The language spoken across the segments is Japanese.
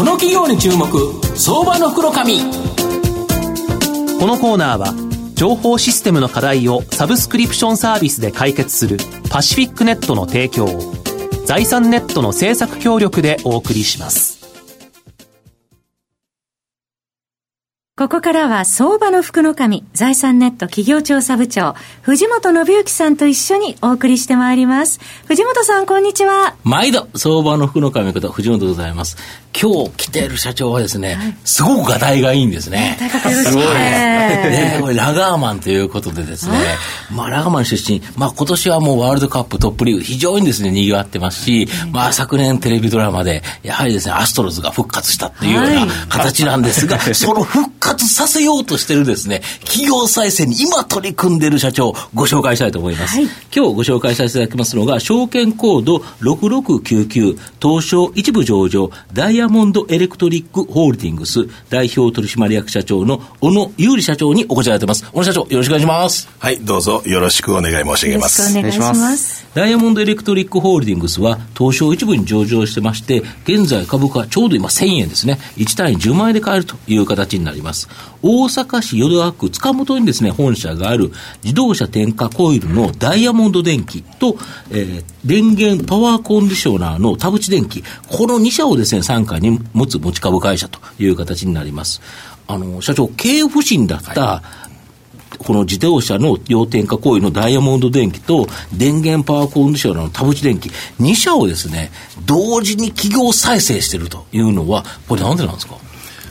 この企業に注目相場の袋紙このコーナーは情報システムの課題をサブスクリプションサービスで解決するパシフィックネットの提供を財産ネットの政策協力でお送りします。ここからは相場の福の神、財産ネット企業調査部長、藤本信之さんと一緒にお送りしてまいります。藤本さん、こんにちは。毎度、相場の福の神こと、藤本でございます。今日来ている社長はですね、はい、すごくがたいがいいんですね。すごい。ね、これラガーマンということでですね、まあラガーマン出身、まあ今年はもうワールドカップトップリーグ非常にですね、賑わってますし、まあ昨年テレビドラマで、やはりですね、アストロズが復活したっていうような形なんですが、はい、その復活させようとしてるですね、企業再生に今取り組んでいる社長、ご紹介したいと思います。はい、今日ご紹介させていただきますのが、証券コード6699、東証一部上場、ダイヤモンドエレクトリックホールディングス代表取締役社長の小野優里社長にお越しいただいてます。小野社長、よろしくお願いします。はい、どうぞよろしくお願い申し上げます。よろしくお願いします。ダイヤモンドエレクトリックホールディングスは東証一部に上場してまして、現在株価ちょうど今1000円ですね。1単位10万円で買えるという形になります。大阪市淀川区塚本にですね、本社がある自動車点火コイルのダイヤモンド電機と、えー、電源パワーコンディショナーの田淵電機、この2社をですね、傘下に持つ持ち株会社という形になります。あの、社長、経営不振だった、はいこの自動車の要点化行為のダイヤモンド電機と電源パワーコンディショナーの田淵電機、2社をですね、同時に企業再生しているというのは、これなんでなんですか？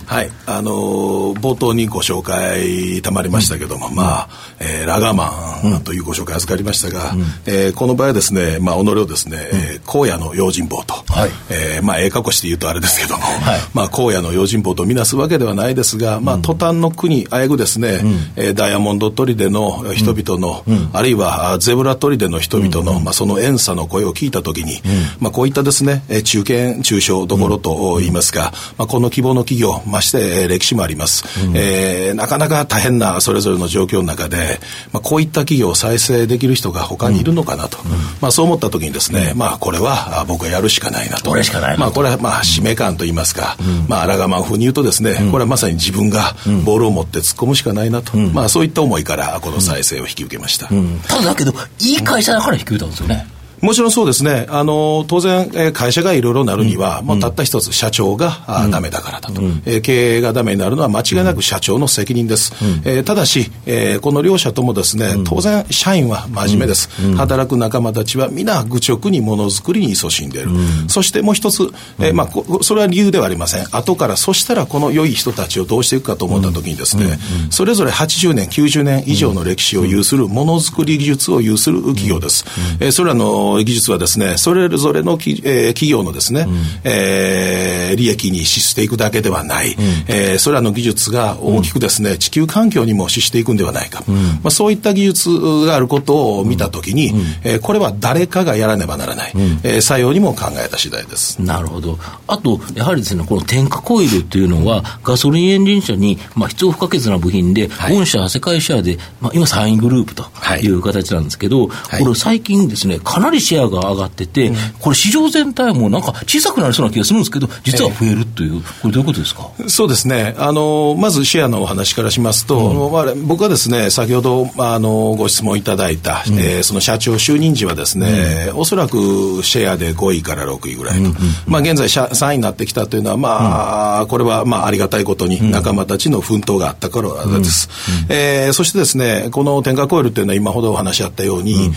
はい、あのー、冒頭にご紹介たまりましたけども、うん、まあ、えー、ラガーマンというご紹介預かりましたが、うん、えー、この場合はですね、まあ、己をですね、うん、え荒野の用心棒と、はい、えー、まあ、ええかこして言うとあれですけども、はい、まあ、荒野の用心棒とみなすわけではないですが、まあ、途端の国、あえぐですね、うん、えー、ダイヤモンド砦の人々の、あるいはゼブラ砦の人々の、まあ、その遠さの声を聞いたときに、まあ、こういったですね、中堅、中小どころと言いますか、まあ、この規模の企業、まして、歴史もあります、うん、えー、なかなか大変なそれぞれの状況の中で、まあ、こういった企業を再生できる人が他にいるのかなと、うん、まあ、そう思った時にですね、まあ、これは僕はやるしかないなと。これしかないまあ、これはまあ使命感といいますか、うん、まあ、ラガマン風に言うとですね、これはまさに自分がボールを持って突っ込むしかないなと、まあ、そういった思いからこの再生を引き受けました。ただだけど、いい会社だから引き受けたんですよね。もちろんそうですね。あの、当然、えー、会社がいろいろなるには、うん、もうたった一つ、社長が、うん、ダメだからだと、うん、えー、経営がダメになるのは間違いなく社長の責任です。うん、えー、ただし、えー、この両者ともですね、当然、社員は真面目です。働く仲間たちは皆、愚直にものづくりに勤しんでいる。そしてもう一つ、えー、まあ、それは理由ではありません。後から、そしたらこの良い人たちをどうしていくかと思ったときにですね、それぞれ80年、90年以上の歴史を有するものづくり技術を有する企業です。えー、それらの技術はですね、それぞれのき、えー、企業のですね、うん、えー、利益に資していくだけではない、うん、えー、それらの技術が大きくですね、地球環境にも資していくんではないか、うん、まあ、そういった技術があることを見たときに、うん、えー、これは誰かがやらねばならない、うん、えー、採用にも考えた次第です。なるほど。あと、やはりですね、この点火コイルっていうのは、ガソリンエンジン車に、まあ、必要不可欠な部品で、はい、御社、世界シェアで、まあ、今3位グループという形なんですけど、はい、これ最近ですね、かなりシェアが上がってて、これ市場全体もなんか小さくなりそうな気がするんですけど、実は増えるという、これどういうことですか？そうですね。あの、まずシェアのお話からしますと、うん、まあ、僕はですね、先ほど、あの、ご質問いただいた、うん、えー、その社長就任時はですね、うん、おそらくシェアで5位から6位ぐらいと。まあ、現在3位になってきたというのは、まあ、これは、まあ、ありがたいことに仲間たちの奮闘があったからです。うん、えー、そしてですね、この天下コイルというのは今ほどお話しあったように、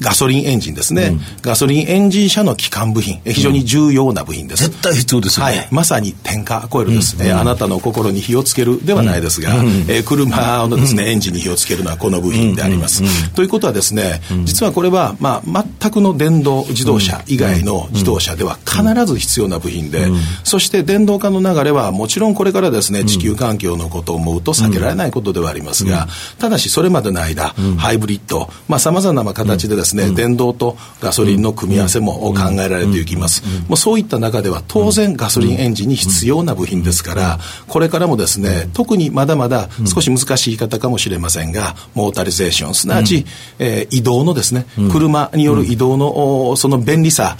ガソリンエンジンですね、うん、ガソリンエンジン車の基幹部品、非常に重要な部品です。絶対必要ですよね。はい、まさに点火コイルです、うん、えー、あなたの心に火をつけるではないですが、うん、えー、車のですね、エンジンに火をつけるのはこの部品であります。ということはですね、実はこれは、まあ、全くの電動自動車以外の自動車では必ず必要な部品で、そして電動化の流れはもちろんこれからですね、地球環境のことを思うと避けられないことではありますが、ただしそれまでの間、ハイブリッド、まあ、様々な形でですですね、電動とガソリンの組み合わせも考えられていきます。もうそういった中では当然ガソリンエンジンに必要な部品ですから、これからもですね、特にまだまだ少し難しい言い方かもしれませんが、モータリゼーション、すなわち、えー、移動のですね、車による移動のその便利さ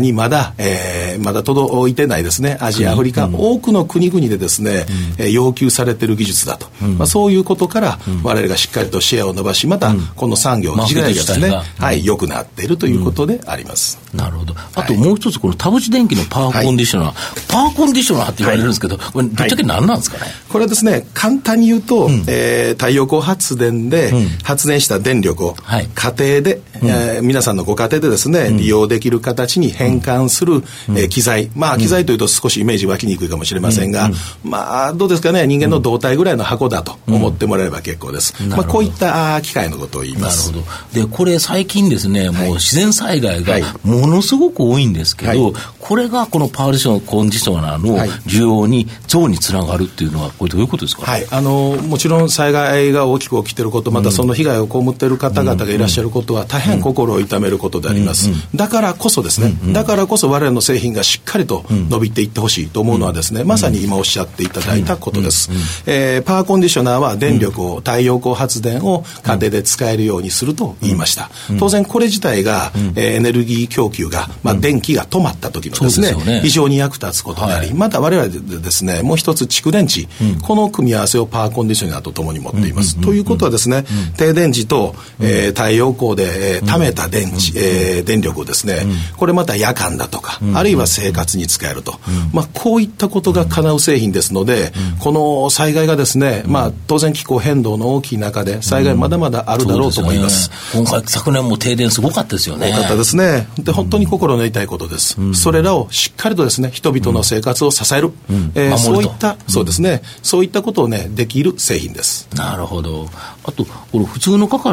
にまだ、えー、まだ届いてないですね、アジア、アフリカ、多くの国々でですね、要求されている技術だと、まあ、そういうことから、我々がしっかりとシェアを伸ばし、またこの産業自体がですね、はい、良くなっているということであります。なるほど。あともう一つ、この田淵電機のパワーコンディショナー、パワーコンディショナーって言われるんですけど、これ、ぶっちゃけ何なんですかね、これはですね、簡単に言うと、え太陽光発電で発電した電力を家庭で、え皆さんのご家庭でですね、利用できる形に変換する、え機材、まあ機材というと少しイメージ湧きにくいかもしれませんが、まあどうですかね、人間の胴体ぐらいの箱だと思ってもらえれば結構です。まあこういった機械のことを言います。なるほど。で、これ最近ですね、もう自然災害がものすごく多いんですけど、これがこのパーリションコンディショナーの需要に、増につながるっていうのは、これどういうことですか、はい、あのもちろん災害が大きく起きていること、またその被害を被っている方々がいらっしゃることは、大変心を痛めることであります。だからこそですね、だからこそ我々の製品がしっかりと伸びていってほしいと思うのはですね、まさに今おっしゃっていただいたことです。えー、パワーコンディショナーは電力を、太陽光発電を家庭で使えるようにすると言いました。当然これ自体が、えー、エネルギー供給が、まあ、電気が止まった時のですね、非常に役立つことであり、また我々でですね、もう一つ蓄電池、この組み合わせをパワーコンディショナーとともに持っています。ということはですね、停電時と、えー、太陽光で、えー、貯めた電池、えー、電力をですね、これまた夜間だとか、あるいは生活に使えると、まあ、こういったことが叶う製品ですので、この災害がですね、まあ、当然気候変動の大きい中で、災害まだまだあるだろうと思います。今回、昨年も停電すごかったですよね。多かったですね。で、本当に心の痛いことです。それらをしっかりとですね、人々の生活を支える、えー、そういった、そうですね、そういったことをね、できる製品です。なるほど。あと、この普通の方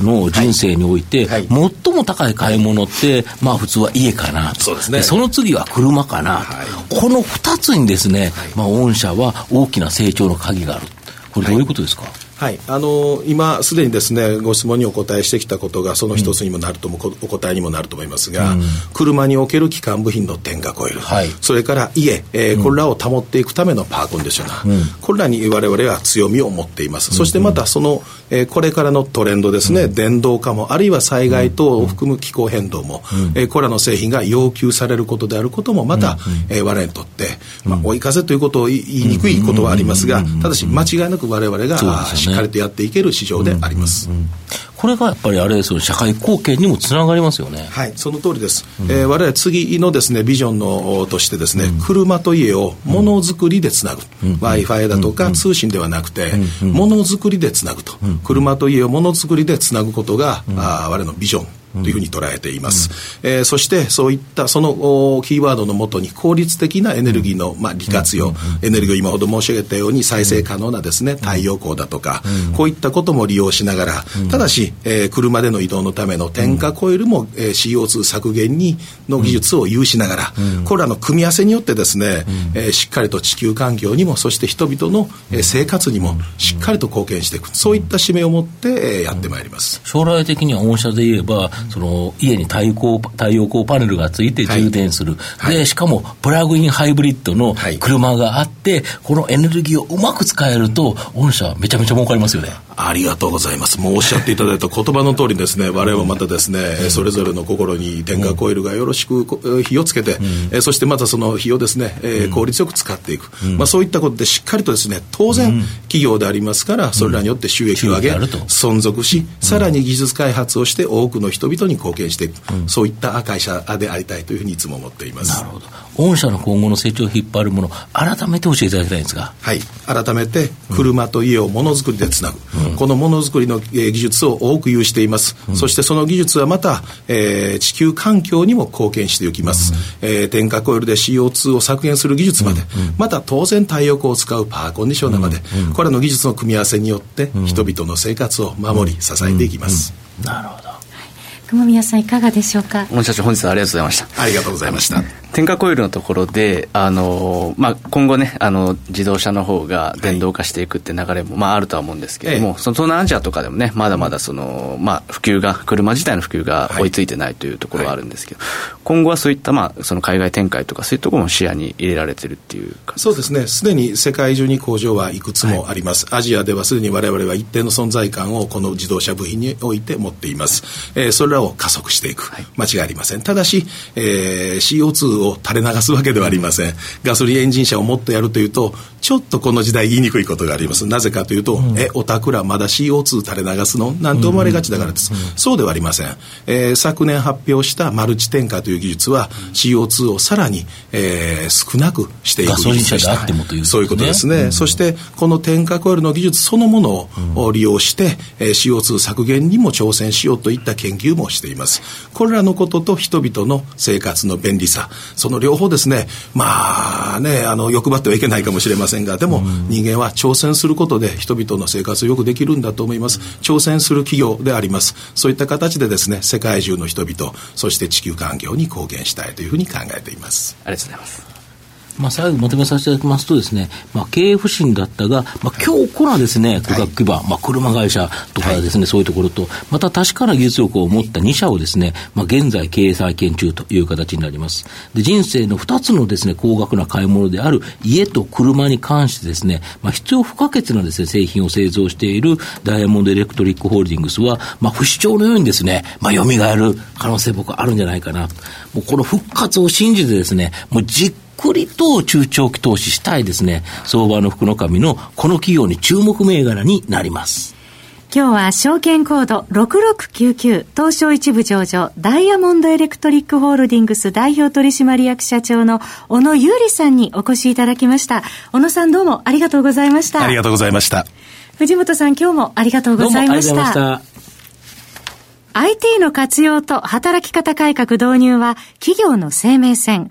の人生において、はいはい、最も高い買い物って、まあ普通は家かなそうですね。その次は車かな、はい、この2つにですね、まあ御社は大きな成長の鍵がある。これどういうことですか、はい、あの今すでにですねご質問にお答えしてきたことがその一つにもなるとも、うん、お答えにもなると思いますが、うん、車における基幹部品の点火コイル、はい、それから家、えー、うん、これらを保っていくためのパーコンディショナー、これらに我々は強みを持っています、そしてまたその、えー、これからのトレンドですね、電動化もあるいは災害等を含む気候変動も、うん、えー、これらの製品が要求されることであることもまた、うん、えー、我々にとって、まあ、追い風ということを言いにくいことはありますが、ただし間違いなく我々が、しっかりとやっていける市場であります。これがやっぱりあれですよ、社会貢献にもつながりますよね。はい、その通りです。うん、えー、我々次のですね、ビジョンのとしてですね、うん、車と家をものづくりでつなぐ。うん、Wi-Fi だとか通信ではなくて、ものづくりでつなぐと。車と家をものづくりでつなぐことが、あ我々のビジョンというふうに捉えています、うん、えー、そしてそういったそのキーワードのもとに効率的なエネルギーの、まあ、利活用、エネルギーを今ほど申し上げたように再生可能なですね太陽光だとか、こういったことも利用しながら、ただし、えー、車での移動のための点火コイルも、えー、CO2 削減にの技術を有しながら、これらの組み合わせによってですね、えー、しっかりと地球環境にもそして人々の、えー、生活にもしっかりと貢献していく。そういった使命を持って、えー、やってまいります。将来的には御社で言えばその家に太陽光太陽光パネルがついて充電する、はい、でしかもプラグインハイブリッドの車があって、このエネルギーをうまく使えると、御社、めちゃめちゃ儲かりますよね。ありがとうございます。もうおっしゃっていただいた言葉の通りですね、我々もまたですね、うん、それぞれの心に電化コイルがよろしく火をつけて、うん、そしてまたその火をですね、えー、効率よく使っていく、うん、まあ、そういったことでしっかりとですね、当然、企業でありますから、それらによって収益を上げ、存続し、さらに技術開発をして多くの人々に貢献していく、そういった会社でありたいというふうにいつも思っています。なるほど。御社の今後の成長を引っ張るもの、改めて教えていただきたいんですが。はい。改めて、車と家をものづくりでつなぐ。このものづくりの、技術を多く有しています、うん、そしてその技術はまた、えー、地球環境にも貢献していきます、うん、えー、点火コイルで CO2 を削減する技術まで、うん、また当然太陽光を使うパワーコンディショナーまで、これらの技術の組み合わせによって人々の生活を守り支えていきます、なるほど。雲宮さんいかがでしょうか？本社長本日はありがとうございました。ありがとうございました添加コイルのところで、あのまあ、今後ね、あの自動車の方が電動化していくって流れも、まあ、あるとは思うんですけれども、その東南アジアとかでもね、まだまだその、まあ、普及が、車自体の普及が追いついてないというところはあるんですけど、今後はそういった、まあ、その海外展開とか、そういうところも視野に入れられてるっていうそうですね、すでに世界中に工場はいくつもあります、アジアではすでに我々は一定の存在感をこの自動車部品において持っています、えー、それらを加速していく、間違いありません。ただし、えー、CO2 を垂れ流すわけではありません。ガソリンエンジン車をもっとやるというと、ちょっとこの時代言いにくいことがあります。なぜかというと、うん、え、おたくらまだ CO2 垂れ流すの？なんて思われがちだからです。そうではありません。えー、昨年発表したマルチ添加という技術は、CO2 をさらに、えー、少なくしていく技術でした。そういうことですね。うん、そして、この添加コイルの技術そのものを利用して、えー、CO2 削減にも挑戦しようといった研究もしています。これらのことと人々の生活の便利さ、その両方ですね、まあね、あの、欲張ってはいけないかもしれませんが、でも人間は挑戦することで人々の生活をよくできるんだと思います。挑戦する企業であります。そういった形でですね、世界中の人々、そして地球環境に貢献したいというふうに考えています。ありがとうございます。まあ、最後まとめさせていただきますとですね、まあ、経営不振だったが、まあ、強固なですね、価格基盤、はい、まあ、車会社とかですね、はい、そういうところと、また確かな技術力を持った2社をですね、まあ、現在経営再建中という形になります。で、人生の2つのですね、高額な買い物である家と車に関してですね、まあ、必要不可欠なですね、製品を製造しているダイヤモンドエレクトリックホールディングスは、まあ、不死鳥のようにですね、まあ、蘇る可能性僕はあるんじゃないかな。もうこの復活を信じてですね、もう実くりと中長期投資したいですね、相場の福の神のこの企業に注目銘柄になります。今日は証券コード6699東証一部上場ダイヤモンドエレクトリックホールディングス代表取締役社長の小野優里さんにお越しいただきました。小野さんどうもありがとうございました。ありがとうございました。藤本さん今日もありがとうございました。IT の活用と働き方改革導入は企業の生命線。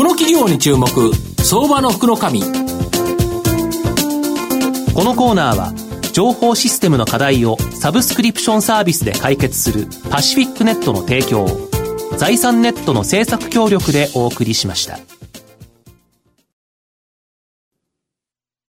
この企業に注目、相場の福の神。このコーナーは、情報システムの課題をサブスクリプションサービスで解決するパシフィックネットの提供を、財産ネットの制作協力でお送りしました。